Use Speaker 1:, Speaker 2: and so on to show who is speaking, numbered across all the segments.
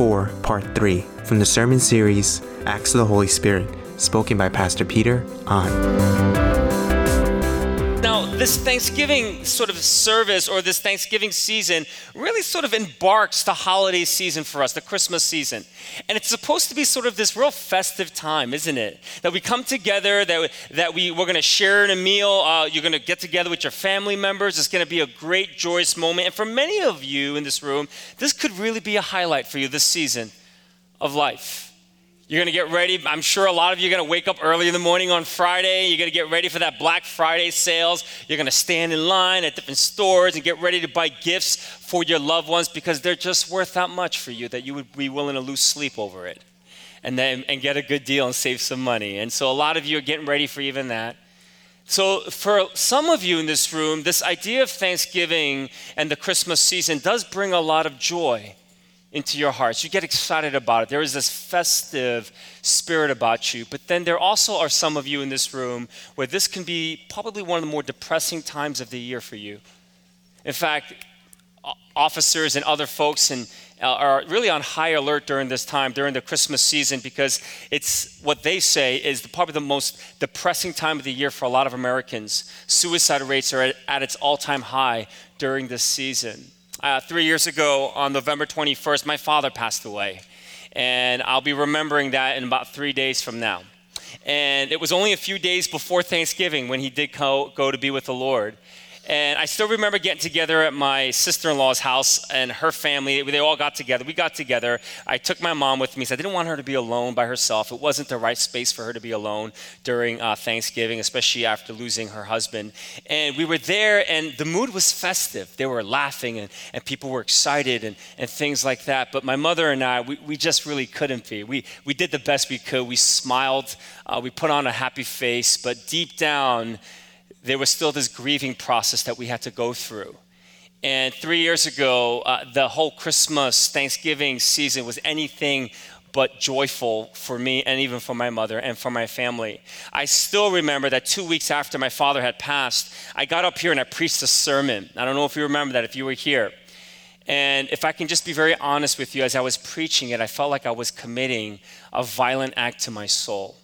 Speaker 1: 4, Part 3, from the sermon series Acts of the Holy Spirit, spoken by Pastor Peter
Speaker 2: Ahn. This Thanksgiving sort of service or this Thanksgiving season really sort of embarks the holiday season for us, the Christmas season. And it's supposed to be sort of this real festive time, isn't it? That we come together, that, we, that we, we're going to share in a meal. Uh, you're going to get together with your family members. It's going to be a great, joyous moment. And for many of you in this room, this could really be a highlight for you this season of life. You're going to get ready. I'm sure a lot of you are going to wake up early in the morning on Friday. You're going to get ready for that Black Friday sales. You're going to stand in line at different stores and get ready to buy gifts for your loved ones because they're just worth that much for you that you would be willing to lose sleep over it and then and get a good deal and save some money. And so a lot of you are getting ready for even that. So, for some of you in this room, this idea of Thanksgiving and the Christmas season does bring a lot of joy into your hearts. You get excited about it. There is this festive spirit about you. But then there also are some of you in this room where this can be probably one of the more depressing times of the year for you. In fact, officers and other folks and uh, are really on high alert during this time during the christmas season because it's what they say is the, probably the most depressing time of the year for a lot of americans suicide rates are at, at its all-time high during this season uh, three years ago, on November 21st, my father passed away. And I'll be remembering that in about three days from now. And it was only a few days before Thanksgiving when he did go, go to be with the Lord. And I still remember getting together at my sister in law's house and her family. They all got together. We got together. I took my mom with me because I didn't want her to be alone by herself. It wasn't the right space for her to be alone during uh, Thanksgiving, especially after losing her husband. And we were there, and the mood was festive. They were laughing, and, and people were excited, and, and things like that. But my mother and I, we, we just really couldn't be. We, we did the best we could. We smiled, uh, we put on a happy face, but deep down, there was still this grieving process that we had to go through. And three years ago, uh, the whole Christmas, Thanksgiving season was anything but joyful for me and even for my mother and for my family. I still remember that two weeks after my father had passed, I got up here and I preached a sermon. I don't know if you remember that, if you were here. And if I can just be very honest with you, as I was preaching it, I felt like I was committing a violent act to my soul.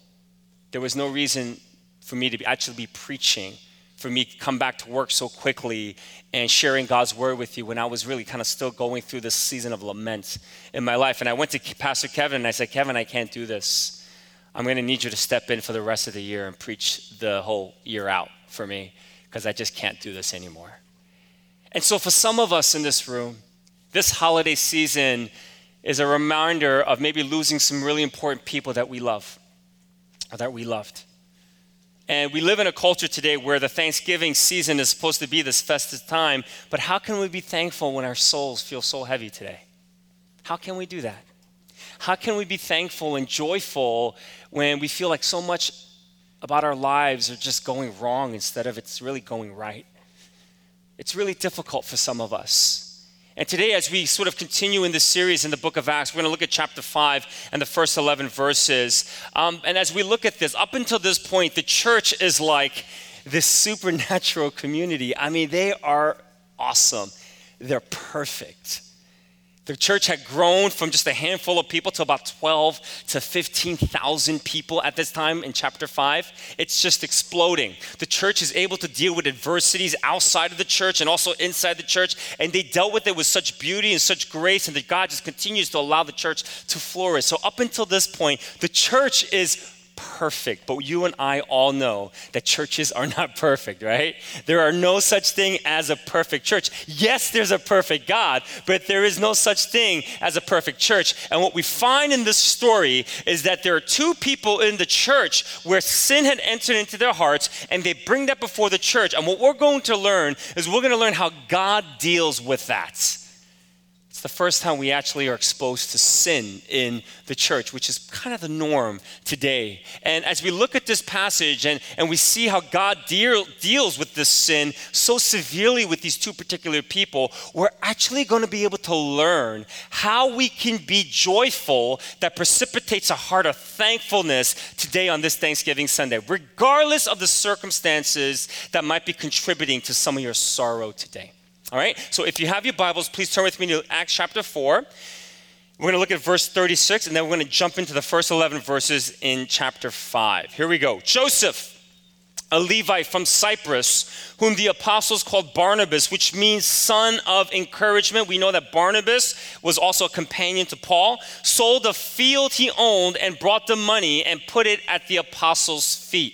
Speaker 2: There was no reason for me to be, actually be preaching for me to come back to work so quickly and sharing God's word with you when I was really kind of still going through this season of lament in my life. And I went to Pastor Kevin and I said, Kevin, I can't do this. I'm going to need you to step in for the rest of the year and preach the whole year out for me because I just can't do this anymore. And so, for some of us in this room, this holiday season is a reminder of maybe losing some really important people that we love or that we loved. And we live in a culture today where the Thanksgiving season is supposed to be this festive time, but how can we be thankful when our souls feel so heavy today? How can we do that? How can we be thankful and joyful when we feel like so much about our lives are just going wrong instead of it's really going right? It's really difficult for some of us. And today, as we sort of continue in this series in the book of Acts, we're going to look at chapter 5 and the first 11 verses. Um, and as we look at this, up until this point, the church is like this supernatural community. I mean, they are awesome, they're perfect. The church had grown from just a handful of people to about 12 to 15,000 people at this time in chapter 5. It's just exploding. The church is able to deal with adversities outside of the church and also inside the church, and they dealt with it with such beauty and such grace, and that God just continues to allow the church to flourish. So, up until this point, the church is perfect, but you and I all know that churches are not perfect, right? There are no such thing as a perfect church. Yes, there's a perfect God, but there is no such thing as a perfect church. And what we find in this story is that there are two people in the church where sin had entered into their hearts and they bring that before the church. And what we're going to learn is we're going to learn how God deals with that. It's the first time we actually are exposed to sin in the church, which is kind of the norm today. And as we look at this passage and, and we see how God deal, deals with this sin so severely with these two particular people, we're actually going to be able to learn how we can be joyful that precipitates a heart of thankfulness today on this Thanksgiving Sunday, regardless of the circumstances that might be contributing to some of your sorrow today. All right, so if you have your Bibles, please turn with me to Acts chapter 4. We're going to look at verse 36 and then we're going to jump into the first 11 verses in chapter 5. Here we go. Joseph, a Levite from Cyprus, whom the apostles called Barnabas, which means son of encouragement. We know that Barnabas was also a companion to Paul, sold a field he owned and brought the money and put it at the apostles' feet.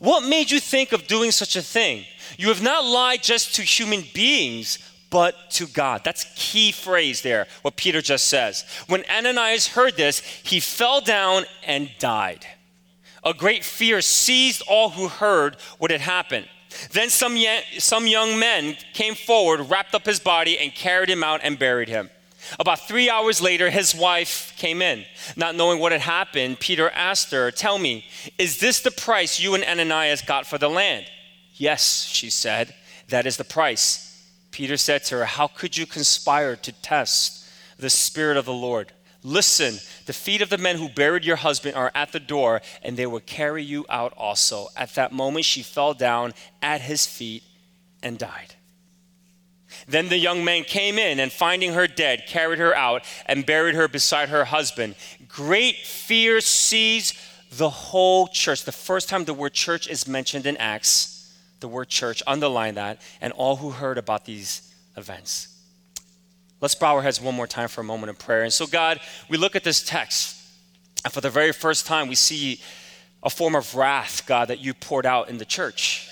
Speaker 2: What made you think of doing such a thing? You have not lied just to human beings but to God. That's key phrase there, what Peter just says. When Ananias heard this, he fell down and died. A great fear seized all who heard what had happened. Then some, some young men came forward, wrapped up his body, and carried him out and buried him. About three hours later, his wife came in. Not knowing what had happened, Peter asked her, Tell me, is this the price you and Ananias got for the land? Yes, she said, that is the price. Peter said to her, How could you conspire to test the Spirit of the Lord? Listen, the feet of the men who buried your husband are at the door, and they will carry you out also. At that moment, she fell down at his feet and died. Then the young man came in, and finding her dead, carried her out and buried her beside her husband. Great fear seized the whole church. The first time the word church is mentioned in Acts the word church, underline that, and all who heard about these events. Let's bow our heads one more time for a moment of prayer. And so, God, we look at this text, and for the very first time, we see a form of wrath, God, that you poured out in the church.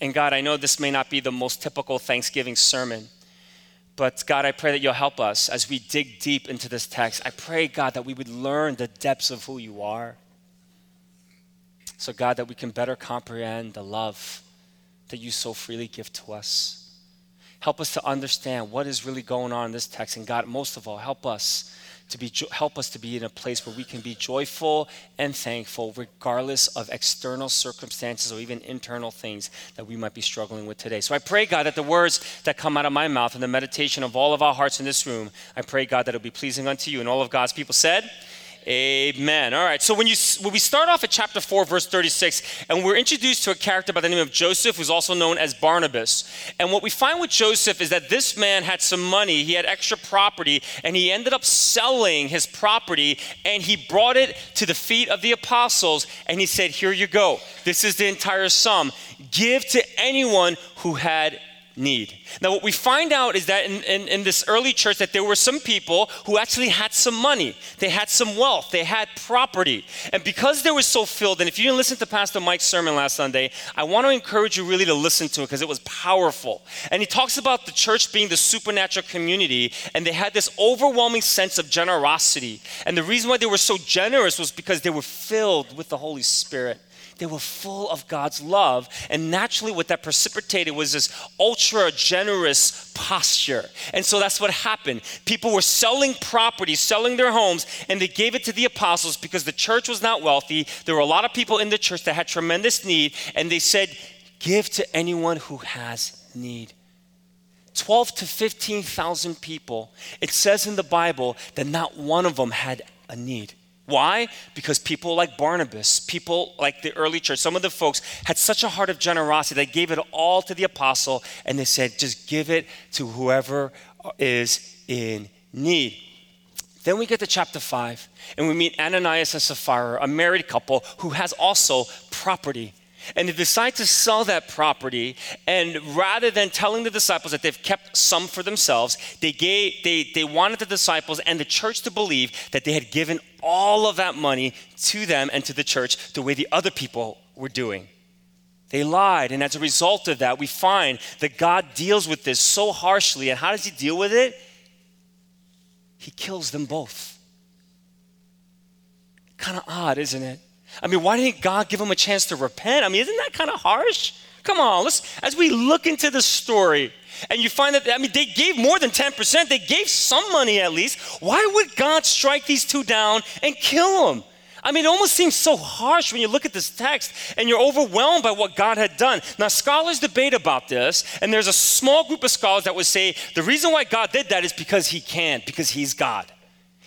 Speaker 2: And God, I know this may not be the most typical Thanksgiving sermon, but God, I pray that you'll help us as we dig deep into this text. I pray, God, that we would learn the depths of who you are. So, God, that we can better comprehend the love that you so freely give to us. Help us to understand what is really going on in this text. And God, most of all, help us to be help us to be in a place where we can be joyful and thankful regardless of external circumstances or even internal things that we might be struggling with today. So I pray God that the words that come out of my mouth and the meditation of all of our hearts in this room, I pray God that it'll be pleasing unto you and all of God's people said, Amen. All right. So when you when we start off at chapter 4 verse 36 and we're introduced to a character by the name of Joseph who's also known as Barnabas. And what we find with Joseph is that this man had some money, he had extra property and he ended up selling his property and he brought it to the feet of the apostles and he said, "Here you go. This is the entire sum. Give to anyone who had need. Now, what we find out is that in, in, in, this early church that there were some people who actually had some money. They had some wealth. They had property. And because they were so filled, and if you didn't listen to Pastor Mike's sermon last Sunday, I want to encourage you really to listen to it because it was powerful. And he talks about the church being the supernatural community, and they had this overwhelming sense of generosity. And the reason why they were so generous was because they were filled with the Holy Spirit. They were full of God's love. And naturally, what that precipitated was this ultra generous posture. And so that's what happened. People were selling property, selling their homes, and they gave it to the apostles because the church was not wealthy. There were a lot of people in the church that had tremendous need, and they said, Give to anyone who has need. 12 to 15,000 people. It says in the Bible that not one of them had a need. Why? Because people like Barnabas, people like the early church, some of the folks had such a heart of generosity. They gave it all to the apostle and they said, just give it to whoever is in need. Then we get to chapter 5 and we meet Ananias and Sapphira, a married couple who has also property. And they decide to sell that property. And rather than telling the disciples that they've kept some for themselves, they, gave, they, they wanted the disciples and the church to believe that they had given all of that money to them and to the church the way the other people were doing. They lied. And as a result of that, we find that God deals with this so harshly. And how does He deal with it? He kills them both. Kind of odd, isn't it? I mean, why didn't God give them a chance to repent? I mean, isn't that kind of harsh? Come on, let's as we look into the story And you find that, I mean, they gave more than 10%. They gave some money at least. Why would God strike these two down and kill them? I mean, it almost seems so harsh when you look at this text and you're overwhelmed by what God had done. Now, scholars debate about this, and there's a small group of scholars that would say the reason why God did that is because He can, because He's God.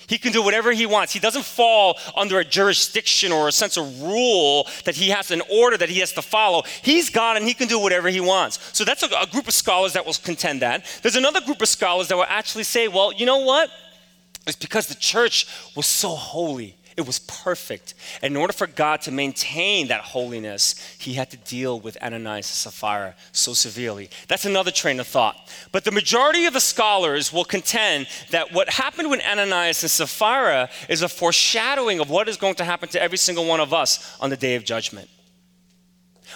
Speaker 2: He can do whatever he wants. He doesn't fall under a jurisdiction or a sense of rule that he has an order that he has to follow. He's God and he can do whatever he wants. So that's a, a group of scholars that will contend that. There's another group of scholars that will actually say, well, you know what? It's because the church was so holy it was perfect. And in order for God to maintain that holiness, he had to deal with Ananias and Sapphira so severely. That's another train of thought. But the majority of the scholars will contend that what happened with Ananias and Sapphira is a foreshadowing of what is going to happen to every single one of us on the day of judgment.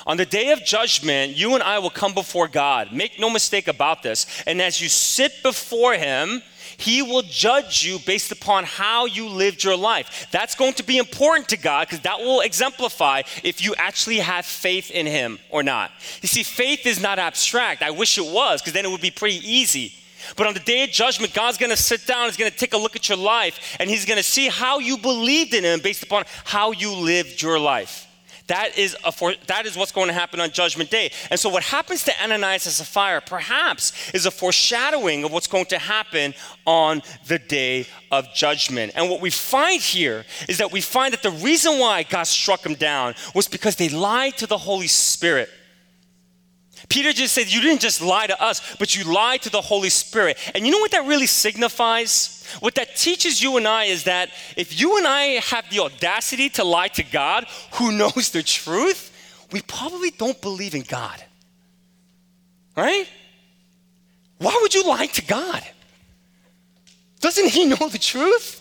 Speaker 2: On the day of judgment, you and I will come before God. Make no mistake about this. And as you sit before Him, he will judge you based upon how you lived your life. That's going to be important to God because that will exemplify if you actually have faith in Him or not. You see, faith is not abstract. I wish it was because then it would be pretty easy. But on the day of judgment, God's going to sit down, He's going to take a look at your life, and He's going to see how you believed in Him based upon how you lived your life. That is, a for, that is what's going to happen on Judgment Day. And so, what happens to Ananias and Sapphira perhaps is a foreshadowing of what's going to happen on the day of judgment. And what we find here is that we find that the reason why God struck them down was because they lied to the Holy Spirit. Peter just said, You didn't just lie to us, but you lied to the Holy Spirit. And you know what that really signifies? What that teaches you and I is that if you and I have the audacity to lie to God, who knows the truth, we probably don't believe in God. Right? Why would you lie to God? Doesn't He know the truth?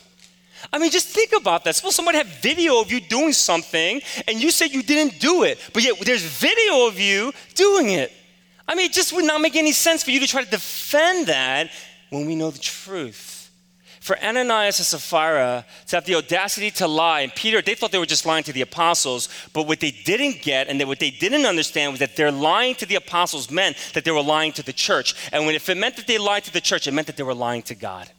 Speaker 2: I mean, just think about that. Suppose somebody had video of you doing something and you said you didn't do it, but yet there's video of you doing it. I mean, it just would not make any sense for you to try to defend that when we know the truth for Ananias and Sapphira to have the audacity to lie, and Peter, they thought they were just lying to the apostles, but what they didn't get and what they didn't understand was that their lying to the apostles meant that they were lying to the church. And when, if it meant that they lied to the church, it meant that they were lying to God.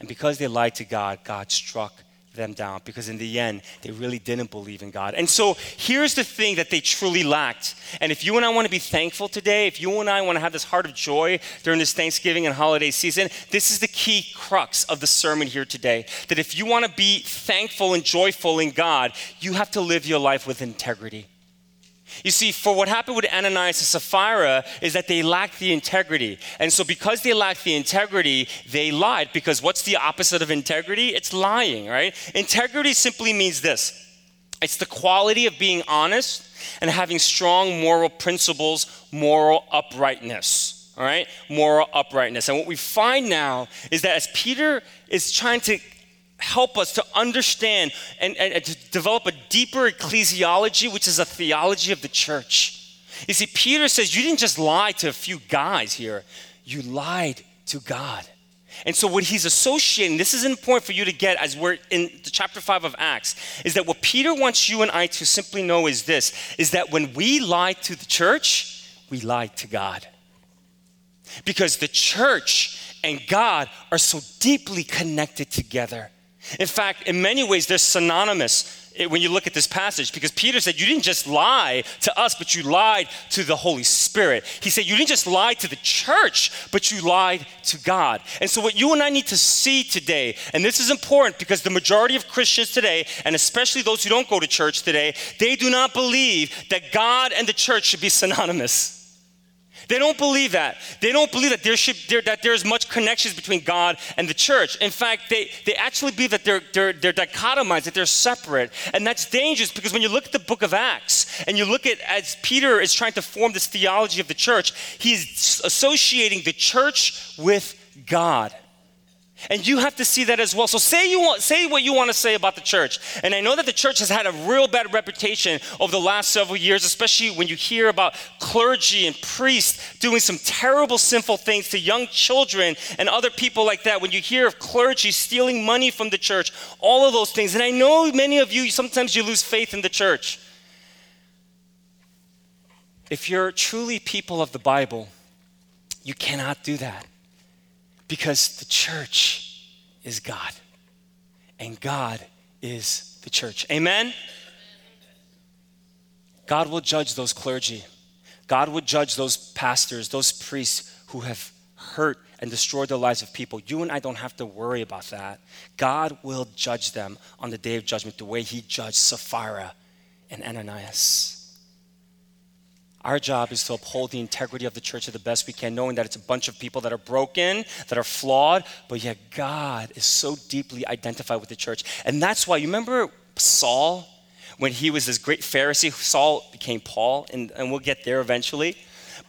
Speaker 2: And because they lied to God, God struck them down because in the end, they really didn't believe in God. And so here's the thing that they truly lacked. And if you and I want to be thankful today, if you and I want to have this heart of joy during this Thanksgiving and holiday season, this is the key crux of the sermon here today. That if you want to be thankful and joyful in God, you have to live your life with integrity. You see, for what happened with Ananias and Sapphira is that they lacked the integrity. And so, because they lacked the integrity, they lied. Because what's the opposite of integrity? It's lying, right? Integrity simply means this it's the quality of being honest and having strong moral principles, moral uprightness. All right? Moral uprightness. And what we find now is that as Peter is trying to help us to understand and, and, and, to develop a deeper ecclesiology, which is a theology of the church. You see, Peter says, You didn't just lie to a few guys here, you lied to God. And so, what he's associating, this is important for you to get as we're in the chapter 5 of Acts, is that what Peter wants you and I to simply know is this is that when we lie to the church, we lie to God. Because the church and God are so deeply connected together. In fact, in many ways, they're synonymous eh, when you look at this passage because Peter said, You didn't just lie to us, but you lied to the Holy Spirit. He said, You didn't just lie to the church, but you lied to God. And so, what you and I need to see today, and this is important because the majority of Christians today, and especially those who don't go to church today, they do not believe that God and the church should be synonymous. They don't believe that. They don't believe that there should there, that there's much connections between God and the church. In fact, they, they actually believe that they're, they're, they're dichotomized, that they're separate. And that's dangerous because when you look at the book of Acts and you look at as Peter is trying to form this theology of the church, he's associating the church with God. And you have to see that as well. So say you want, say what you want to say about the church. And I know that the church has had a real bad reputation over the last several years, especially when you hear about clergy and priests doing some terrible sinful things to young children and other people like that. When you hear of clergy stealing money from the church, all of those things. And I know many of you sometimes you lose faith in the church. If you're truly people of the Bible, You cannot do that because the church is God and God is the church. Amen? God will judge those clergy. God will judge those pastors, those priests who have hurt and destroyed the lives of people. You and I don't have to worry about that. God will judge them on the day of judgment the way he judged Sapphira and Ananias. Our job is to uphold the integrity of the church to the best we can, knowing that it's a bunch of people that are broken, that are flawed, but yet God is so deeply identified with the church. And that's why, you remember Saul, when he was this great Pharisee? Saul became Paul, and, and we'll get there eventually.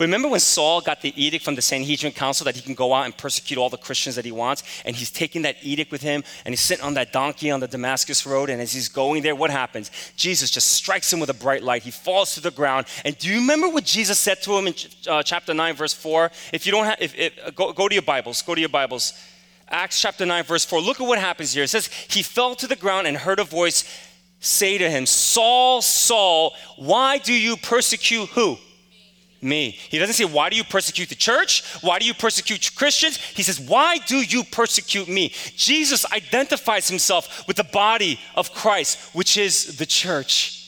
Speaker 2: Remember when Saul got the edict from the Sanhedrin council that he can go out and persecute all the Christians that he wants? And he's taking that edict with him and he's sitting on that donkey on the Damascus road. And as he's going there, what happens? Jesus just strikes him with a bright light. He falls to the ground. And do you remember what Jesus said to him in uh, chapter 9, verse 4? If you don't have, if, if, go, go to your Bibles, go to your Bibles. Acts chapter 9, verse 4. Look at what happens here. It says, He fell to the ground and heard a voice say to him, Saul, Saul, why do you persecute who? Me. He doesn't say, Why do you persecute the church? Why do you persecute Christians? He says, Why do you persecute me? Jesus identifies himself with the body of Christ, which is the church.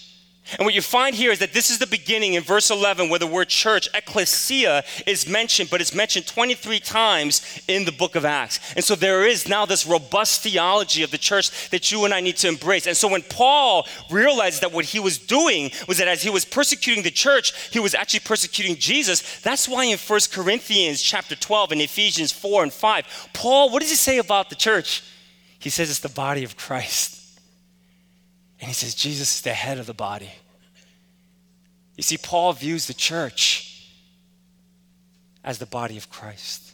Speaker 2: And what you find here is that this is the beginning in verse 11 where the word church, ecclesia, is mentioned, but it's mentioned 23 times in the book of Acts. And so there is now this robust theology of the church that you and I need to embrace. And so when Paul realized that what he was doing was that as he was persecuting the church, he was actually persecuting Jesus. That's why in 1 Corinthians chapter 12 and Ephesians 4 and 5, Paul, what does he say about the church? He says it's the body of Christ. And he says Jesus is the head of the body. You see, Paul views the church as the body of Christ.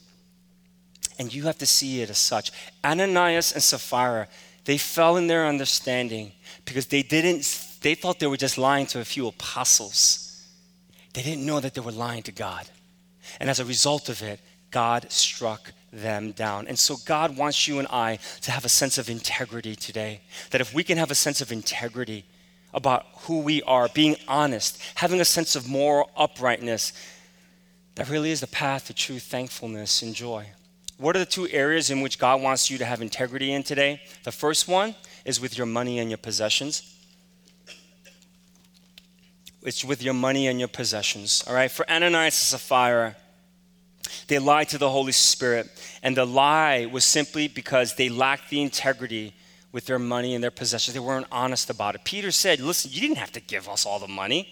Speaker 2: And you have to see it as such. Ananias and Sapphira, they fell in their understanding because they didn't, they thought they were just lying to a few apostles. They didn't know that they were lying to God. And as a result of it, God struck them down. And so God wants you and I to have a sense of integrity today. That if we can have a sense of integrity, about who we are, being honest, having a sense of moral uprightness. That really is the path to true thankfulness and joy. What are the two areas in which God wants you to have integrity in today? The first one is with your money and your possessions. It's with your money and your possessions. All right? For Ananias and Sapphira, they lied to the Holy Spirit. And the lie was simply because they lacked the integrity with their money and their possessions. They weren't honest about it. Peter said, Listen, you didn't have to give us all the money.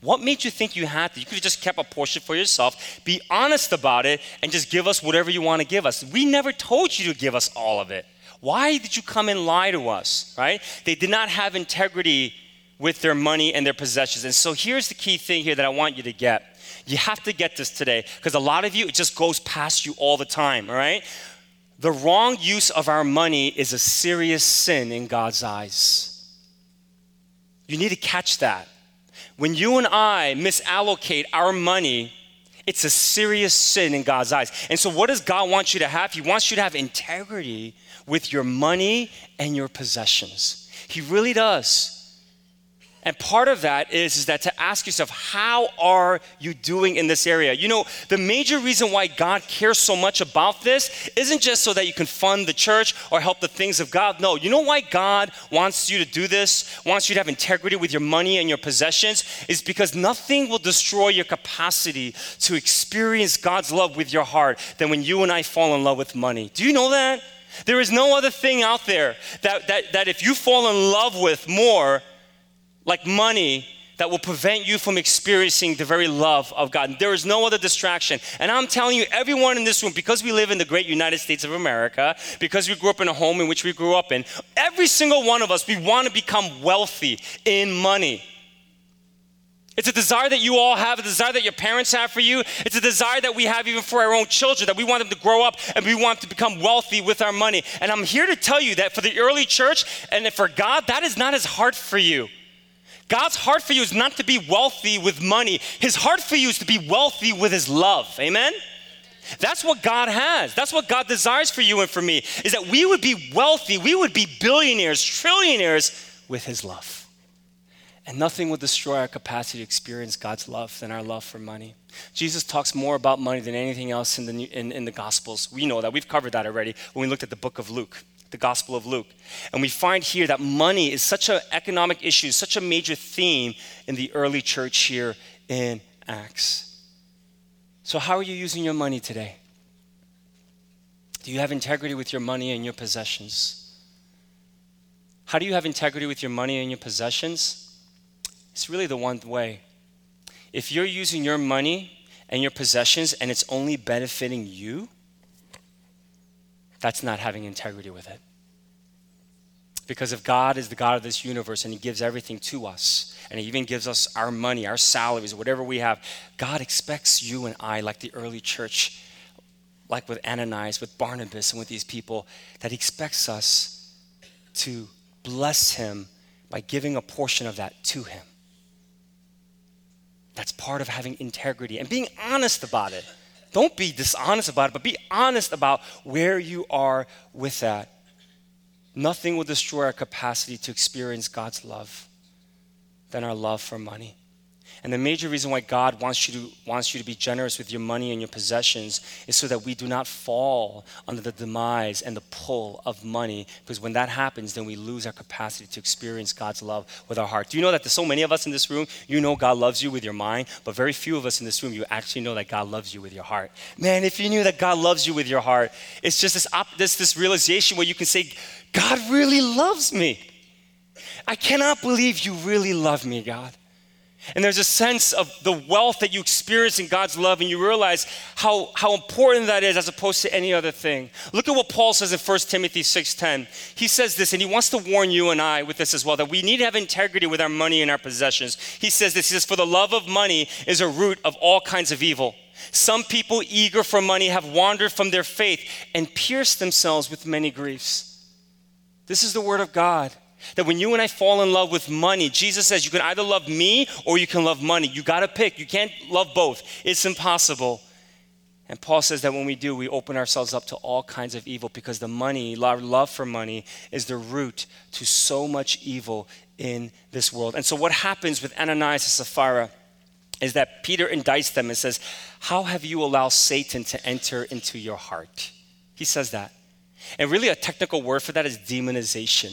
Speaker 2: What made you think you had to? You could have just kept a portion for yourself. Be honest about it and just give us whatever you want to give us. We never told you to give us all of it. Why did you come and lie to us, right? They did not have integrity with their money and their possessions. And so here's the key thing here that I want you to get. You have to get this today because a lot of you, it just goes past you all the time, all right? The wrong use of our money is a serious sin in God's eyes. You need to catch that. When you and I misallocate our money, it's a serious sin in God's eyes. And so, what does God want you to have? He wants you to have integrity with your money and your possessions. He really does. And part of that is, is that to ask yourself, how are you doing in this area? You know, the major reason why God cares so much about this isn't just so that you can fund the church or help the things of God. No, you know why God wants you to do this, wants you to have integrity with your money and your possessions, is because nothing will destroy your capacity to experience God's love with your heart than when you and I fall in love with money. Do you know that? There is no other thing out there that, that, that if you fall in love with more, like money that will prevent you from experiencing the very love of God. There is no other distraction. And I'm telling you, everyone in this room, because we live in the great United States of America, because we grew up in a home in which we grew up in, every single one of us, we want to become wealthy in money. It's a desire that you all have, a desire that your parents have for you. It's a desire that we have even for our own children, that we want them to grow up and we want to become wealthy with our money. And I'm here to tell you that for the early church and for God, that is not as hard for you. God's heart for you is not to be wealthy with money. His heart for you is to be wealthy with his love. Amen? That's what God has. That's what God desires for you and for me is that we would be wealthy, we would be billionaires, trillionaires with his love. And nothing will destroy our capacity to experience God's love than our love for money. Jesus talks more about money than anything else in the, in, in the Gospels. We know that. We've covered that already when we looked at the book of Luke, the Gospel of Luke. And we find here that money is such an economic issue, such a major theme in the early church here in Acts. So, how are you using your money today? Do you have integrity with your money and your possessions? How do you have integrity with your money and your possessions? It's really the one way. If you're using your money and your possessions and it's only benefiting you, that's not having integrity with it. Because if God is the God of this universe and He gives everything to us, and He even gives us our money, our salaries, whatever we have, God expects you and I, like the early church, like with Ananias, with Barnabas, and with these people, that He expects us to bless Him by giving a portion of that to Him. That's part of having integrity and being honest about it. Don't be dishonest about it, but be honest about where you are with that. Nothing will destroy our capacity to experience God's love than our love for money. And the major reason why God wants you, to, wants you to be generous with your money and your possessions is so that we do not fall under the demise and the pull of money. Because when that happens, then we lose our capacity to experience God's love with our heart. Do you know that there's so many of us in this room, you know God loves you with your mind, but very few of us in this room, you actually know that God loves you with your heart. Man, if you knew that God loves you with your heart, it's just this, op- this, this realization where you can say, God really loves me. I cannot believe you really love me, God. And there's a sense of the wealth that you experience in God's love, and you realize how, how important that is as opposed to any other thing. Look at what Paul says in 1 Timothy 6:10. He says this, and he wants to warn you and I with this as well, that we need to have integrity with our money and our possessions. He says this, he says, For the love of money is a root of all kinds of evil. Some people eager for money have wandered from their faith and pierced themselves with many griefs. This is the word of God. That when you and I fall in love with money, Jesus says you can either love me or you can love money. You got to pick. You can't love both, it's impossible. And Paul says that when we do, we open ourselves up to all kinds of evil because the money, our love for money, is the root to so much evil in this world. And so, what happens with Ananias and Sapphira is that Peter indicts them and says, How have you allowed Satan to enter into your heart? He says that. And really, a technical word for that is demonization.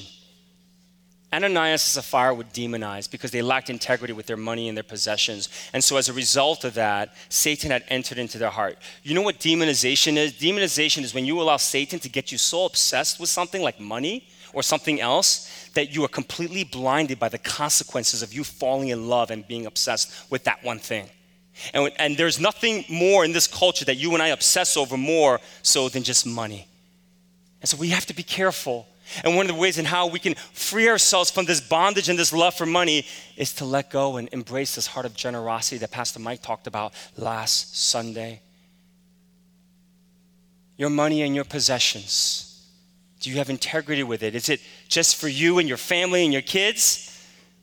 Speaker 2: Ananias and Sapphira were demonized because they lacked integrity with their money and their possessions. And so, as a result of that, Satan had entered into their heart. You know what demonization is? Demonization is when you allow Satan to get you so obsessed with something like money or something else that you are completely blinded by the consequences of you falling in love and being obsessed with that one thing. And, and there's nothing more in this culture that you and I obsess over more so than just money. And so we have to be careful and one of the ways in how we can free ourselves from this bondage and this love for money is to let go and embrace this heart of generosity that Pastor Mike talked about last Sunday. Your money and your possessions. Do you have integrity with it? Is it just for you and your family and your kids?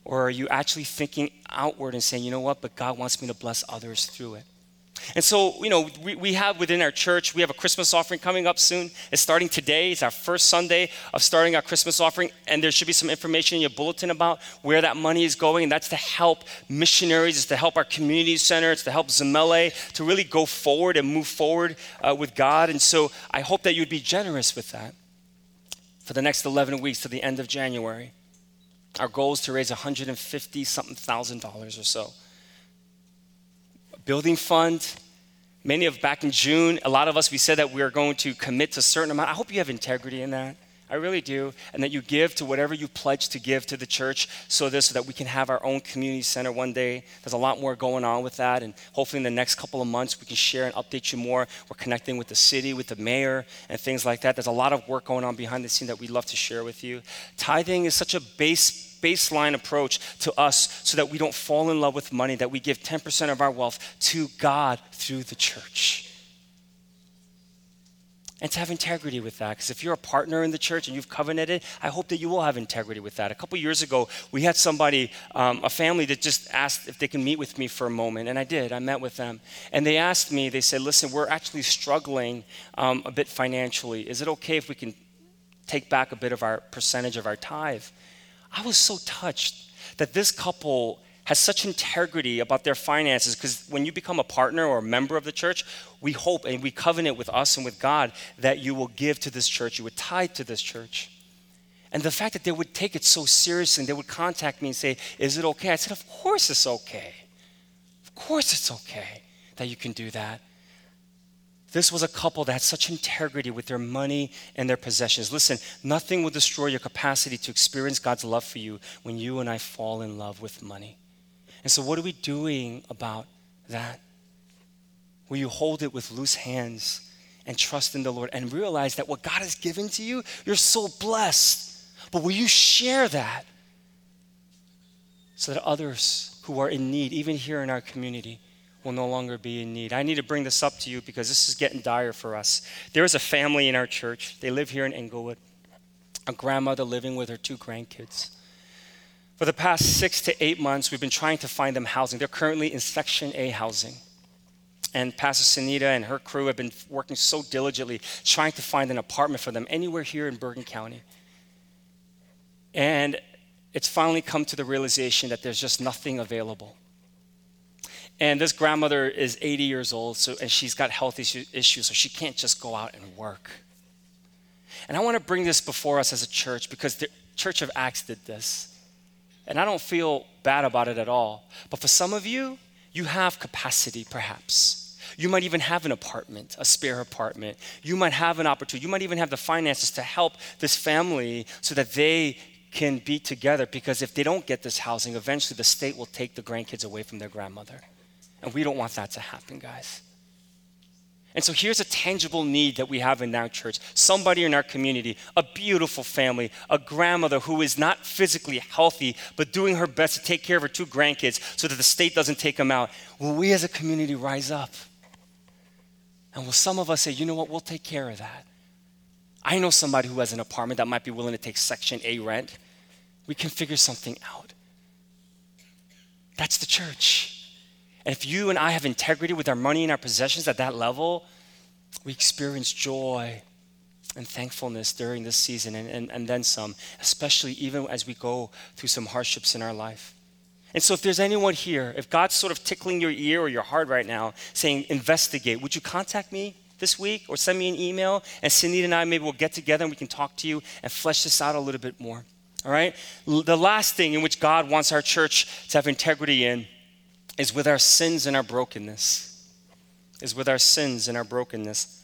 Speaker 2: Or are you actually thinking outward and saying, you know what, but God wants me to bless others through it? And so, you know, we, we have within our church, we have a Christmas offering coming up soon. It's starting today. It's our first Sunday of starting our Christmas offering. And there should be some information in your bulletin about where that money is going. And that's to help missionaries, it's to help our community center, it's to help Zamele to really go forward and move forward uh, with God. And so I hope that you'd be generous with that for the next 11 weeks to the end of January. Our goal is to raise 150 something thousand dollars or so building fund. Many of back in June, a lot of us, we said that we are going to commit to a certain amount. I hope you have integrity in that. I really do. And that you give to whatever you pledge to give to the church so this so that we can have our own community center one day. There's a lot more going on with that. And hopefully in the next couple of months we can share and update you more. We're connecting with the city, with the mayor, and things like that. There's a lot of work going on behind the scene that we'd love to share with you. Tithing is such a base baseline approach to us so that we don't fall in love with money, that we give 10% of our wealth to God through the church. And to have integrity with that. Because if you're a partner in the church and you've covenanted, I hope that you will have integrity with that. A couple years ago, we had somebody, um, a family that just asked if they can meet with me for a moment. And I did. I met with them. And they asked me, they said, listen, we're actually struggling um, a bit financially. Is it okay if we can take back a bit of our percentage of our tithe? I was so touched that this couple has such integrity about their finances because when you become a partner or a member of the church, we hope and we covenant with us and with God that you will give to this church, you would tithe to this church. And the fact that they would take it so seriously and they would contact me and say, Is it okay? I said, Of course it's okay. Of course it's okay that you can do that. This was a couple that had such integrity with their money and their possessions. Listen, nothing will destroy your capacity to experience God's love for you when you and I fall in love with money. And so, what are we doing about that? Will you hold it with loose hands and trust in the Lord and realize that what God has given to you, you're so blessed. But will you share that so that others who are in need, even here in our community, will no longer be in need? I need to bring this up to you because this is getting dire for us. There is a family in our church, they live here in Englewood, a grandmother living with her two grandkids. For the past six to eight months, we've been trying to find them housing. They're currently in Section 8 housing. And Pastor Sunita and her crew have been working so diligently trying to find an apartment for them anywhere here in Bergen County. And it's finally come to the realization that there's just nothing available. And this grandmother is 80 years old, so, and she's got health issues, so she can't just go out and work. And I want to bring this before us as a church because the Church of Acts did this. And I don't feel bad about it at all. But for some of you, you have capacity perhaps. You might even have an apartment, a spare apartment. You might have an opportunity. You might even have the finances to help this family so that they can be together because if they don't get this housing, eventually the state will take the grandkids away from their grandmother. And we don't want that to happen, guys. And so here's a tangible need that we have in our church. Somebody in our community, a beautiful family, a grandmother who is not physically healthy, but doing her best to take care of her two grandkids so that the state doesn't take them out. Will we as a community rise up? And will some of us say, you know what, we'll take care of that? I know somebody who has an apartment that might be willing to take Section 8 rent. We can figure something out. That's the church. And if you and I have integrity with our money and our possessions at that level, we experience joy and thankfulness during this season and, and, and then some, especially even as we go through some hardships in our life. And so, if there's anyone here, if God's sort of tickling your ear or your heart right now, saying, investigate, would you contact me this week or send me an email? And Sunita and I maybe we'll get together and we can talk to you and flesh this out a little bit more. All right? The last thing in which God wants our church to have integrity in is with our sins and our brokenness. Is with our sins and our brokenness.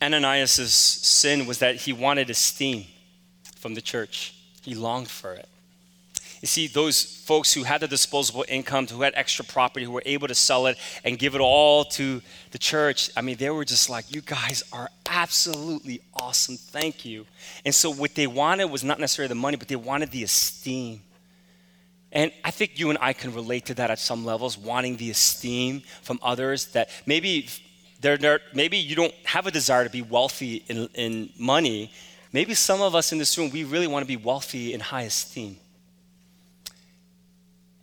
Speaker 2: Ananias' sin was that he wanted esteem from the church. He longed for it. You see, those folks who had the disposable income, who had extra property, who were able to sell it and give it all to the church, I mean, they were just like, you guys are absolutely awesome. Thank you. And so, what they wanted was not necessarily the money, but they wanted the esteem. And I think you and I can relate to that at some levels, wanting the esteem from others that maybe they're, they're, maybe you don't have a desire to be wealthy in, in money. Maybe some of us in this room, we really want to be wealthy in high esteem.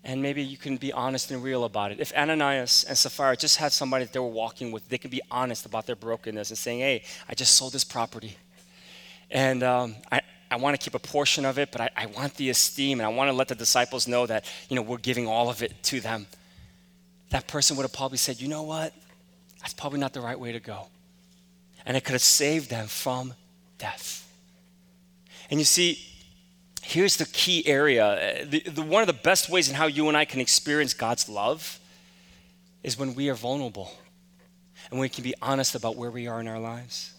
Speaker 2: And maybe you can be honest and real about it. If Ananias and Sapphira just had somebody that they were walking with, they can be honest about their brokenness and saying, hey, I just sold this property. And um, I, I want to keep a portion of it, but I, I want the esteem and I want to let the disciples know that, you know, we're giving all of it to them. That person would have probably said, you know what? That's probably not the right way to go. And it could have saved them from death. And you see, here's the key area. The, the, one of the best ways in how you and I can experience God's love is when we are vulnerable and we can be honest about where we are in our lives.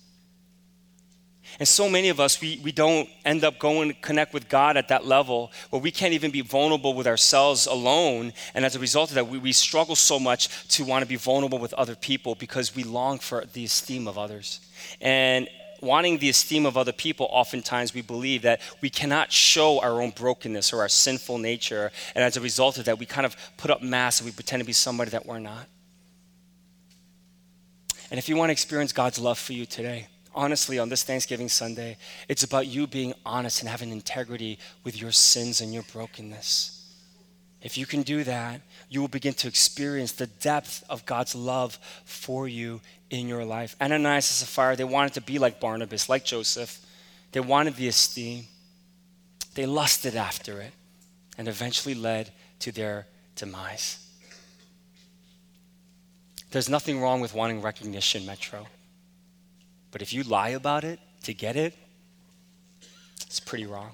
Speaker 2: And so many of us, we, we don't end up going to connect with God at that level where we can't even be vulnerable with ourselves alone. And as a result of that, we, we struggle so much to want to be vulnerable with other people because we long for the esteem of others. And wanting the esteem of other people, oftentimes we believe that we cannot show our own brokenness or our sinful nature. And as a result of that, we kind of put up masks and we pretend to be somebody that we're not. And if you want to experience God's love for you today, honestly, on this Thanksgiving Sunday, it's about you being honest and having integrity with your sins and your brokenness. If you can do that, you will begin to experience the depth of God's love for you in your life. Ananias and Sapphira, they wanted to be like Barnabas, like Joseph. They wanted the esteem. They lusted after it and eventually led to their demise. There's nothing wrong with wanting recognition, Metro. But if you lie about it to get it, it's pretty wrong.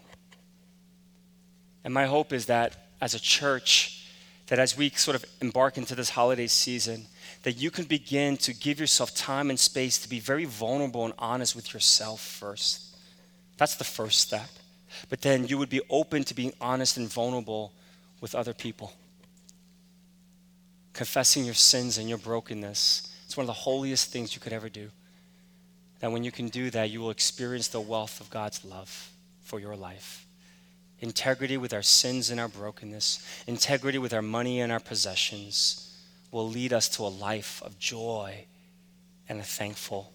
Speaker 2: And my hope is that as a church, that as we sort of embark into this holiday season, that you can begin to give yourself time and space to be very vulnerable and honest with yourself first. That's the first step. But then you would be open to being honest and vulnerable with other people. Confessing your sins and your brokenness. It's one of the holiest things you could ever do. That when you can do that, you will experience the wealth of God's love for your life. Integrity with our sins and our brokenness, integrity with our money and our possessions will lead us to a life of joy and a thankful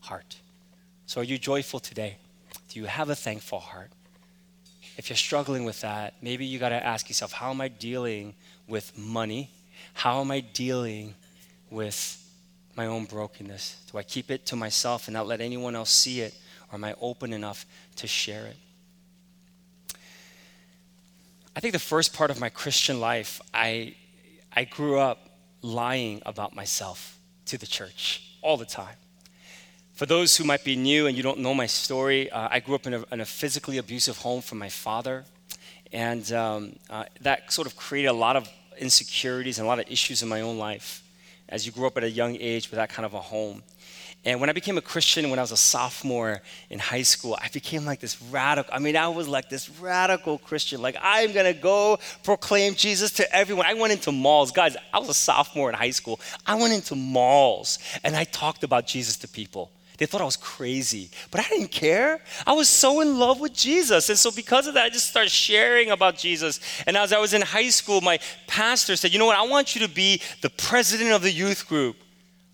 Speaker 2: heart. So, are you joyful today? Do you have a thankful heart? If you're struggling with that, maybe you got to ask yourself how am I dealing with money? How am I dealing with my own brokenness? Do I keep it to myself and not let anyone else see it? Or am I open enough to share it? I think the first part of my Christian life, I, I grew up lying about myself to the church all the time. For those who might be new and you don't know my story, uh, I grew up in a, in a, physically abusive home from my father. And um, uh, that sort of created a lot of insecurities and a lot of issues in my own life as you grew up at a young age with that kind of a home. And when I became a Christian, when I was a sophomore in high school, I became like this radical. I mean, I was like this radical Christian. Like, I'm going to go proclaim Jesus to everyone. I went into malls. Guys, I was a sophomore in high school. I went into malls and I talked about Jesus to people. They thought I was crazy, but I didn't care. I was so in love with Jesus. And so, because of that, I just started sharing about Jesus. And as I was in high school, my pastor said, You know what? I want you to be the president of the youth group.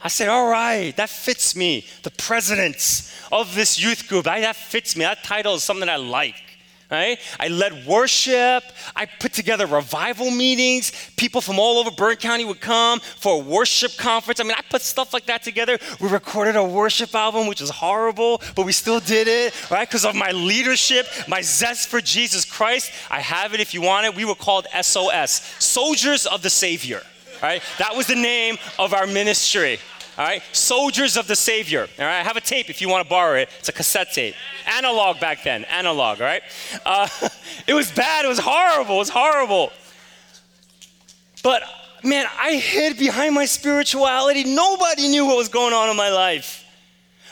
Speaker 2: I said, all right, that fits me. The president of this youth group, I, that fits me. That title is something I like. Right? I led worship. I put together revival meetings. People from all over Bergen County would come for a worship conference. I mean, I put stuff like that together. We recorded a worship album, which was horrible, but we still did it, right? Because of my leadership, my zest for Jesus Christ. I have it if you want it. We were called SOS, Soldiers of the Savior, right? That was the name of our ministry. All right, Soldiers of the Savior. All right, I have a tape if you want to borrow it. It's a cassette tape. Analog back then, analog, all right? Uh, it was bad, it was horrible, it was horrible. But man, I hid behind my spirituality. Nobody knew what was going on in my life.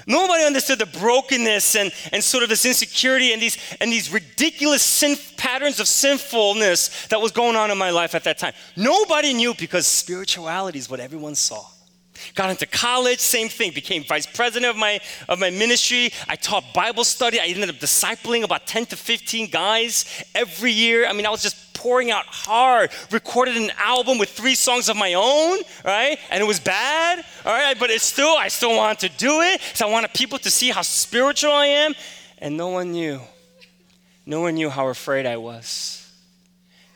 Speaker 2: Nobody understood the brokenness and, and sort of this insecurity and these, and these ridiculous sin, patterns of sinfulness that was going on in my life at that time. Nobody knew because spirituality is what everyone saw. Got into college, same thing. Became vice president of my of my ministry. I taught Bible study. I ended up discipling about 10 to 15 guys every year. I mean, I was just pouring out hard. Recorded an album with three songs of my own, right? And it was bad, all right. But it's still, I still wanted to do it. So I wanted people to see how spiritual I am, and no one knew. No one knew how afraid I was.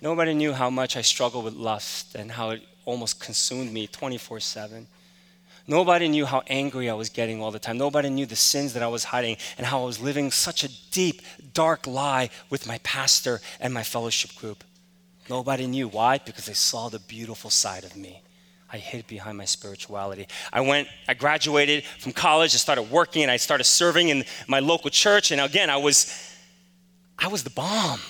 Speaker 2: Nobody knew how much I struggled with lust and how it almost consumed me 24 7. Nobody knew how angry I was getting all the time. Nobody knew the sins that I was hiding and how I was living such a deep, dark lie with my pastor and my fellowship group. Nobody knew. Why? Because they saw the beautiful side of me. I hid behind my spirituality. I went, I graduated from college, I started working, and I started serving in my local church. And again, I was, I was the bomb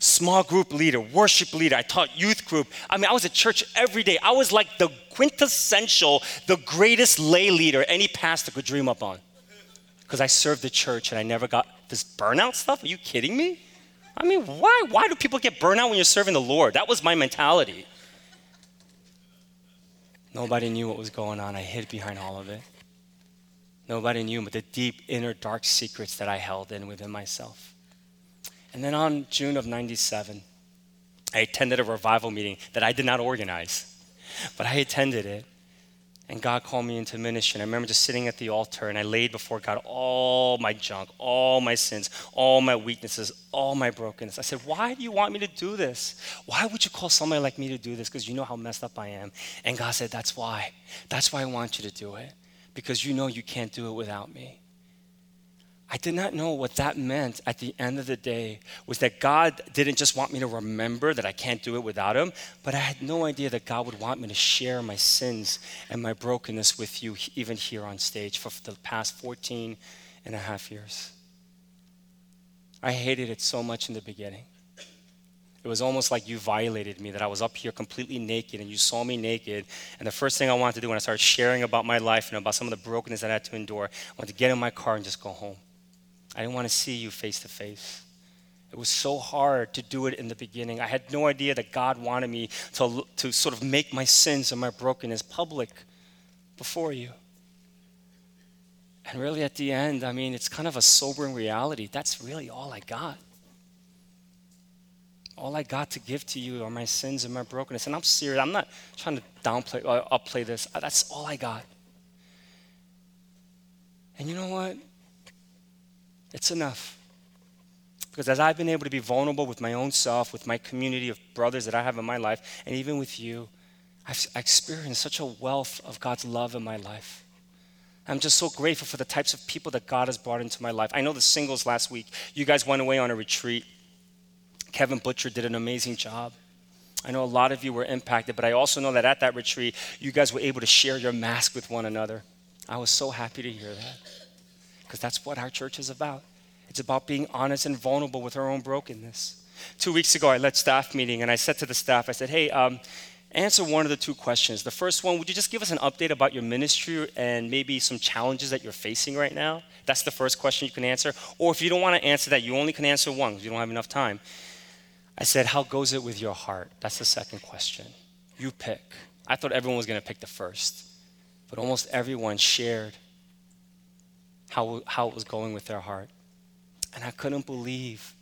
Speaker 2: small group leader, worship leader. I taught youth group. I mean, I was at church every day. I was like the quintessential, the greatest lay leader any pastor could dream up on. Because I served the church and I never got this burnout stuff. Are you kidding me? I mean, why? Why do people get burnout when you're serving the Lord? That was my mentality. Nobody knew what was going on. I hid behind all of it. Nobody knew but the deep inner dark secrets that I held in within myself. And then on June of 97, I attended a revival meeting that I did not organize, but I attended it. And God called me into ministry. And I remember just sitting at the altar and I laid before God all my junk, all my sins, all my weaknesses, all my brokenness. I said, Why do you want me to do this? Why would you call somebody like me to do this? Because you know how messed up I am. And God said, That's why. That's why I want you to do it. Because you know you can't do it without me. I did not know what that meant at the end of the day was that God didn't just want me to remember that I can't do it without Him, but I had no idea that God would want me to share my sins and my brokenness with you, even here on stage, for the past 14 and a half years. I hated it so much in the beginning. It was almost like you violated me, that I was up here completely naked and you saw me naked. And the first thing I wanted to do when I started sharing about my life and about some of the brokenness that I had to endure, I wanted to get in my car and just go home. I didn't want to see you face to face. It was so hard to do it in the beginning. I had no idea that God wanted me to, to sort of make my sins and my brokenness public before you. And really, at the end, I mean, it's kind of a sobering reality. That's really all I got. All I got to give to you are my sins and my brokenness. And I'm serious. I'm not trying to downplay or uh, upplay this. That's all I got. And you know what? It's enough. Because as I've been able to be vulnerable with my own self, with my community of brothers that I have in my life, and even with you, I've experienced such a wealth of God's love in my life. I'm just so grateful for the types of people that God has brought into my life. I know the singles last week, you guys went away on a retreat. Kevin Butcher did an amazing job. I know a lot of you were impacted, but I also know that at that retreat, you guys were able to share your mask with one another. I was so happy to hear that because that's what our church is about. It's about being honest and vulnerable with our own brokenness. Two weeks ago, I led staff meeting and I said to the staff, I said, hey, um, answer one of the two questions. The first one, would you just give us an update about your ministry and maybe some challenges that you're facing right now? That's the first question you can answer. Or if you don't want to answer that, you only can answer one because you don't have enough time. I said, How goes it with your heart? That's the second question. You pick. I thought everyone was going to pick the first, but almost everyone shared how, how it was going with their heart. And I couldn't believe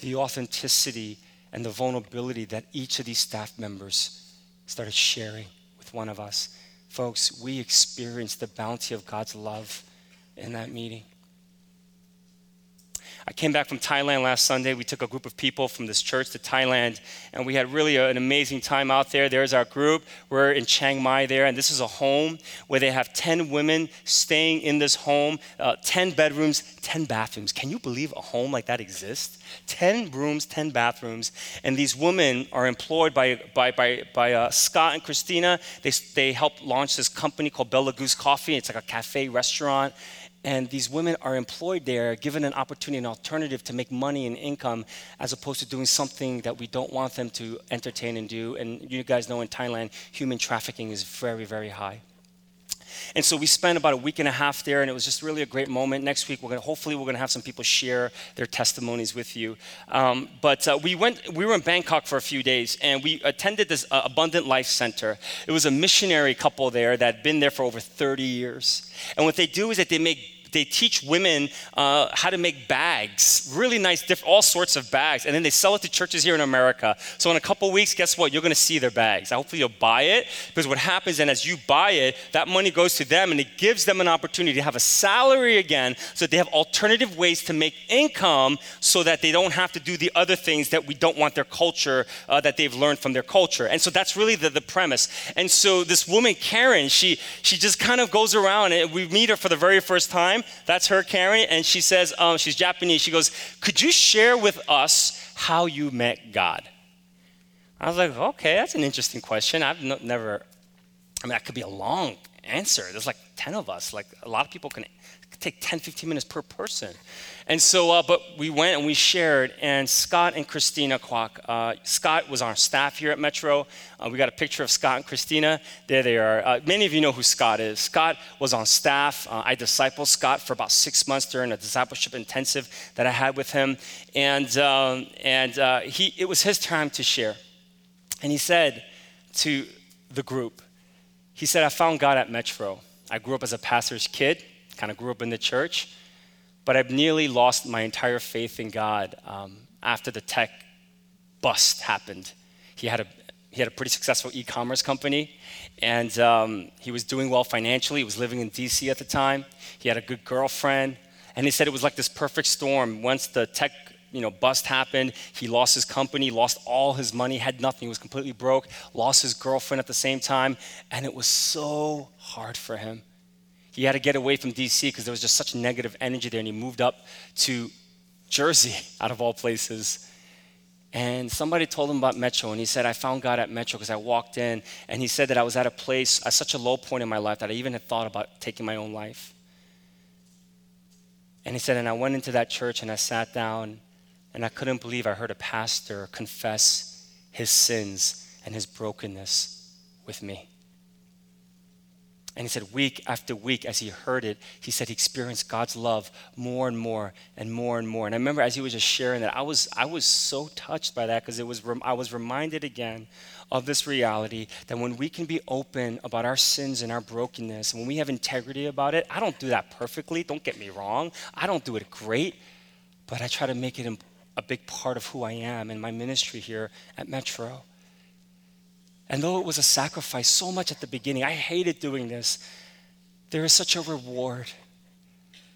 Speaker 2: the authenticity and the vulnerability that each of these staff members started sharing with one of us. Folks, we experienced the bounty of God's love in that meeting. I came back from Thailand last Sunday. We took a group of people from this church to Thailand, and we had really a, an amazing time out there. There's our group. We're in Chiang Mai there, and this is a home where they have 10 women staying in this home, uh, 10 bedrooms, 10 bathrooms. Can you believe a home like that exists? 10 rooms, 10 bathrooms. And these women are employed by, by, by, by uh, Scott and Christina. They, they helped launch this company called Bella Goose Coffee. It's like a cafe restaurant and these women are employed there, given an opportunity, an alternative to make money and income, as opposed to doing something that we don't want them to entertain and do. And you guys know in Thailand, human trafficking is very, very high. And so we spent about a week and a half there, and it was just really a great moment. Next week, we're gonna, hopefully, we're going to have some people share their testimonies with you. Um, but uh, we went, we were in Bangkok for a few days, and we attended this uh, Abundant Life Center. It was a missionary couple there that had been there for over 30 years. And what they do is that they make they teach women uh, how to make bags, really nice, diff- all sorts of bags, and then they sell it to churches here in America. So in a couple weeks, guess what? You're going to see their bags. Hopefully you'll buy it because what happens, and as you buy it, that money goes to them, and it gives them an opportunity to have a salary again, so that they have alternative ways to make income, so that they don't have to do the other things that we don't want their culture uh, that they've learned from their culture. And so that's really the, the premise. And so this woman Karen, she she just kind of goes around, and we meet her for the very first time that's her, Karen. And she says, um, she's Japanese. She goes, Could you share with us how you met God? I was like, Okay, that's an interesting question. I've never, I mean, that could be a long answer. There's like 10 of us. Like, a lot of people can take 10, 15 minutes per person. And so, uh, but we went and we shared, and Scott and Christina Kwok. Uh, Scott was on our staff here at Metro. Uh, we got a picture of Scott and Christina. There they are. Uh, many of you know who Scott is. Scott was on staff. Uh, I discipled Scott for about six months during a discipleship intensive that I had with him. And, um, and uh, he, it was his time to share. And he said to the group, he said, I found God at Metro. I grew up as a pastor's kid, kind of grew up in the church. But I've nearly lost my entire faith in God um, after the tech bust happened. He had a he had a pretty successful e-commerce company, and um, he was doing well financially. He was living in D.C. at the time. He had a good girlfriend, and he said it was like this perfect storm. Once the tech you know, bust happened. He lost his company, lost all his money, had nothing, he was completely broke, lost his girlfriend at the same time, and it was so hard for him. He had to get away from DC because there was just such negative energy there, and he moved up to Jersey, out of all places. And somebody told him about Metro, and he said, I found God at Metro because I walked in, and he said that I was at a place, at such a low point in my life that I even had thought about taking my own life. And he said, and I went into that church and I sat down, and I couldn't believe I heard a pastor confess his sins and his brokenness with me. And he said, week after week, as he heard it, he said he experienced God's love more and more and more and more. And I remember as he was just sharing that, I was, I was so touched by that because it was, I was reminded again of this reality that when we can be open about our sins and our brokenness, and when we have integrity about it, I don't do that perfectly, don't get me wrong. I don't do it great, but I try to make it a big part of who I am in my ministry here at Metro. And though it was a sacrifice so much at the beginning, I hated doing this, there is such a reward.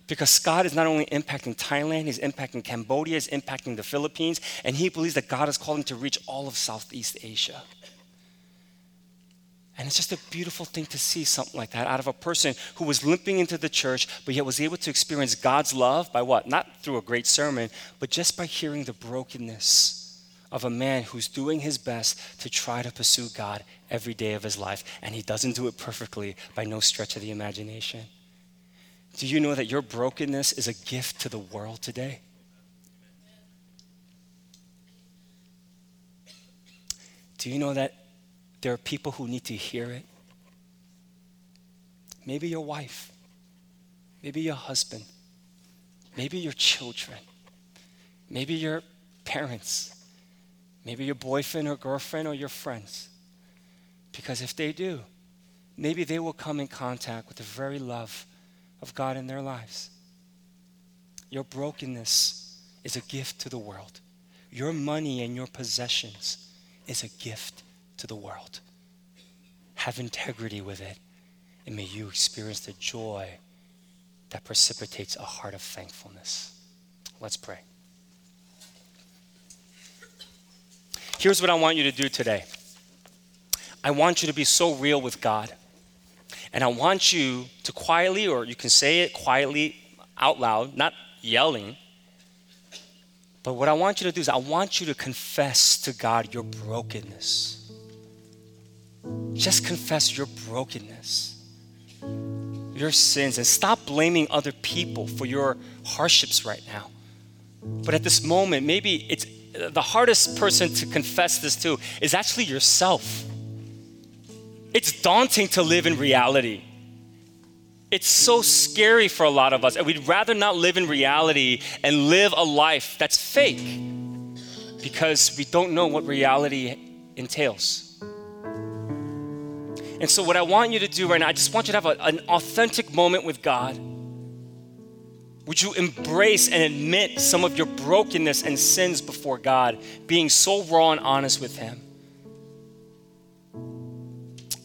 Speaker 2: Because God is not only impacting Thailand, He's impacting Cambodia, He's impacting the Philippines, and He believes that God is calling to reach all of Southeast Asia. And it's just a beautiful thing to see something like that out of a person who was limping into the church, but yet was able to experience God's love by what? Not through a great sermon, but just by hearing the brokenness of a man who's doing his best to try to pursue God every day of his life. And he doesn't do it perfectly by no stretch of the imagination. Do you know that your brokenness is a gift to the world today? Do you know that there are people who need to hear it? Maybe your wife, maybe your husband, maybe your children, maybe your parents maybe your boyfriend or girlfriend or your friends. Because if they do, maybe they will come in contact with the very love of God in their lives. Your brokenness is a gift to the world. Your money and your possessions is a gift to the world. Have integrity with it, and may you experience the joy that precipitates a heart of thankfulness. Let's pray. Here's what I want you to do today I want you to be so real with God. And I want you to quietly, or you can say it quietly out loud, not yelling. But what I want you to do is, I want you to confess to God your brokenness. Just confess your brokenness, your sins, and stop blaming other people for your hardships right now. But at this moment, maybe it's the hardest person to confess this to is actually yourself. It's daunting to live in reality. It's so scary for a lot of us, and we'd rather not live in reality and live a life that's fake because we don't know what reality entails. And so, what I want you to do right now, I just want you to have a, an authentic moment with God would you embrace and admit some of your brokenness and sins before God, being so raw and honest with Him,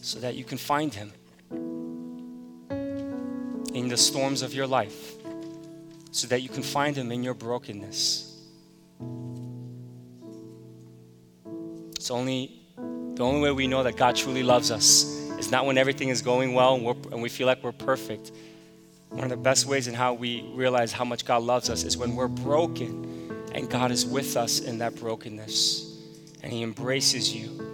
Speaker 2: so that you can find Him in the storms of your life, so that you can find Him in your brokenness? It's only the only way we know that God truly loves us is not when everything is going well and, and we feel like we're perfect one of the best ways in how we realize how much God loves us is when we're broken and God is with us in that brokenness and He embraces you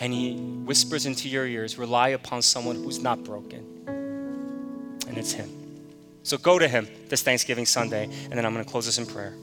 Speaker 2: and He whispers into your ears, rely upon someone who's not broken. And it's Him. So go to Him this Thanksgiving Sunday, and then I'm going to close this in prayer.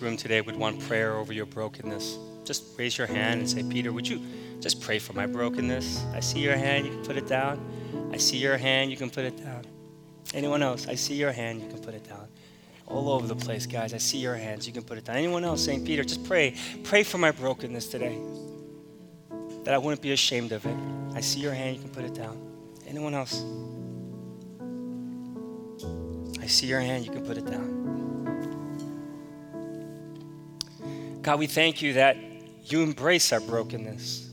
Speaker 2: Room today would want prayer over your brokenness? Just raise your hand and say, Peter, would you just pray for my brokenness? I see your hand, you can put it down. I see your hand, you can put it down. Anyone else? I see your hand, you can put it down. All over the place, guys. I see your hands, you can put it down. Anyone else St. Peter, just pray. Pray for my brokenness today. That I wouldn't be ashamed of it. I see your hand, you can put it down. Anyone else? I see your hand, you can put it down. God, we thank you that you embrace our brokenness.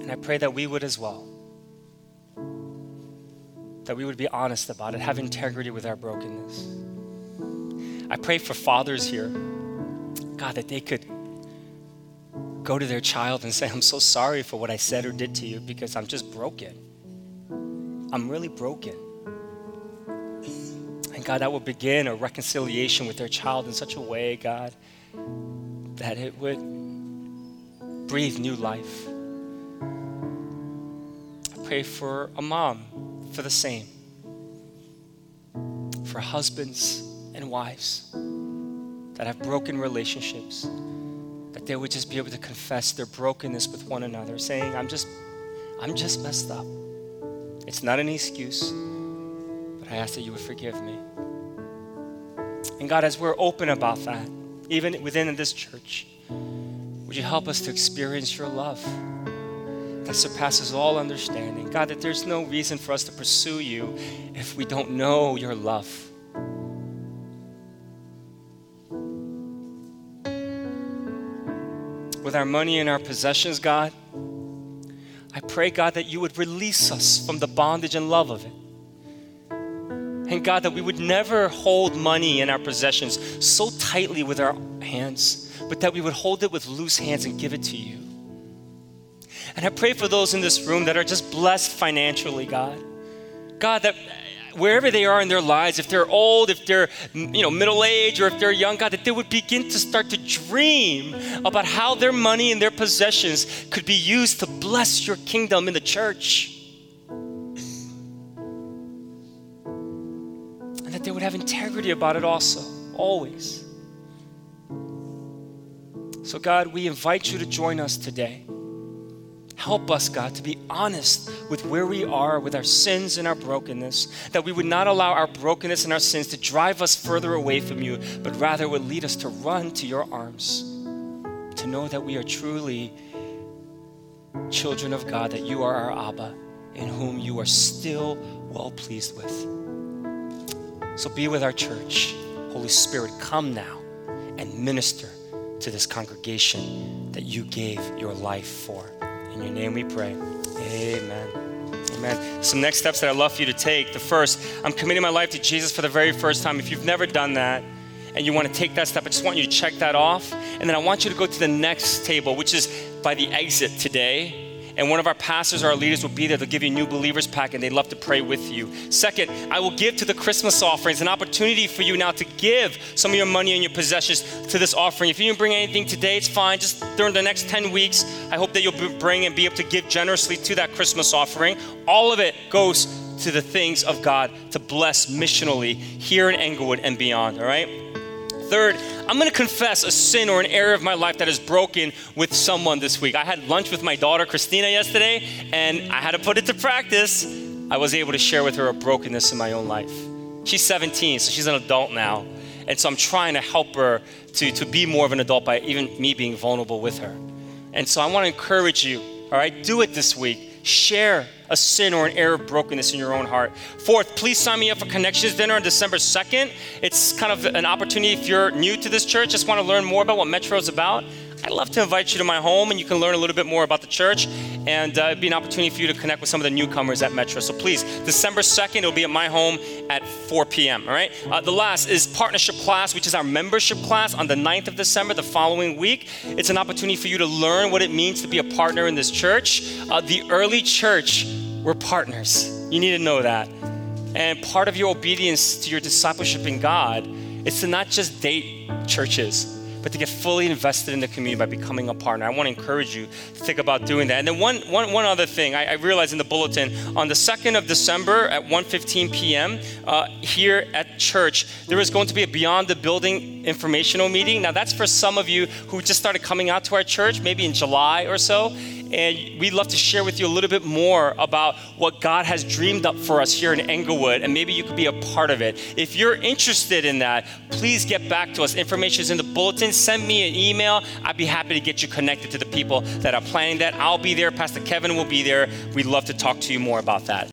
Speaker 2: And I pray that we would as well. That we would be honest about it, have integrity with our brokenness. I pray for fathers here, God, that they could go to their child and say, I'm so sorry for what I said or did to you because I'm just broken. I'm really broken. God, that would begin a reconciliation with their child in such a way, God, that it would breathe new life. I pray for a mom for the same, for husbands and wives that have broken relationships, that they would just be able to confess their brokenness with one another, saying, I'm just, I'm just messed up. It's not an excuse, I ask that you would forgive me. And God, as we're open about that, even within this church, would you help us to experience your love that surpasses all understanding? God, that there's no reason for us to pursue you if we don't know your love. With our money and our possessions, God, I pray, God, that you would release us from the bondage and love of it. And God, that we would never hold money in our possessions so tightly with our hands, but that we would hold it with loose hands and give it to you. And I pray for those in this room that are just blessed financially, God. God, that wherever they are in their lives, if they're old, if they're you know middle age, or if they're young, God, that they would begin to start to dream about how their money and their possessions could be used to bless your kingdom in the church. Have integrity about it also, always. So, God, we invite you to join us today. Help us, God, to be honest with where we are with our sins and our brokenness, that we would not allow our brokenness and our sins to drive us further away from you, but rather would lead us to run to your arms, to know that we are truly children of God, that you are our Abba, in whom you are still well pleased with. So be with our church. Holy Spirit, come now and minister to this congregation that you gave your life for. In your name we pray. Amen. Amen. Some next steps that I'd love for you to take. The first, I'm committing my life to Jesus for the very first time. If you've never done that and you want to take that step, I just want you to check that off. And then I want you to go to the next table, which is by the exit today and one of our pastors or our leaders will be there. They'll give you a new believers pack and they'd love to pray with you. Second, I will give to the Christmas offerings an opportunity for you now to give some of your money and your possessions to this offering. If you didn't bring anything today, it's fine. Just during the next 10 weeks, I hope that you'll bring and be able to give generously to that Christmas offering. All of it goes to the things of God to bless missionally here in Englewood and beyond, all right? Third, I'm going to confess a sin or an area of my life that is broken with someone this week. I had lunch with my daughter Christina yesterday, and I had to put it to practice. I was able to share with her a brokenness in my own life. She's 17, so she's an adult now. And so I'm trying to help her to, to be more of an adult by even me being vulnerable with her. And so I want to encourage you, all right, do it this week. Share a sin or an error of brokenness in your own heart. Fourth, please sign me up for Connections Dinner on December 2nd. It's kind of an opportunity if you're new to this church, just want to learn more about what Metro is about. I'd love to invite you to my home and you can learn a little bit more about the church. And uh, it'd be an opportunity for you to connect with some of the newcomers at Metro. So please, December 2nd, it'll be at my home at 4 p.m. All right? Uh, the last is partnership class, which is our membership class on the 9th of December, the following week. It's an opportunity for you to learn what it means to be a partner in this church. Uh, the early church, we're partners. You need to know that. And part of your obedience to your discipleship in God is to not just date churches but to get fully invested in the community by becoming a partner. I want to encourage you to think about doing that. And then one, one, one other thing, I, I realized in the bulletin, on the 2nd of December at 1.15 p.m. Uh, here at church, there is going to be a Beyond the Building informational meeting. Now that's for some of you who just started coming out to our church, maybe in July or so and we'd love to share with you a little bit more about what God has dreamed up for us here in Englewood, and maybe you could be a part of it. If you're interested in that, please get back to us. Information is in the bulletin. Send me an email. I'd be happy to get you connected to the people that are planning that. I'll be there. Pastor Kevin will be there. We'd love to talk to you more about that.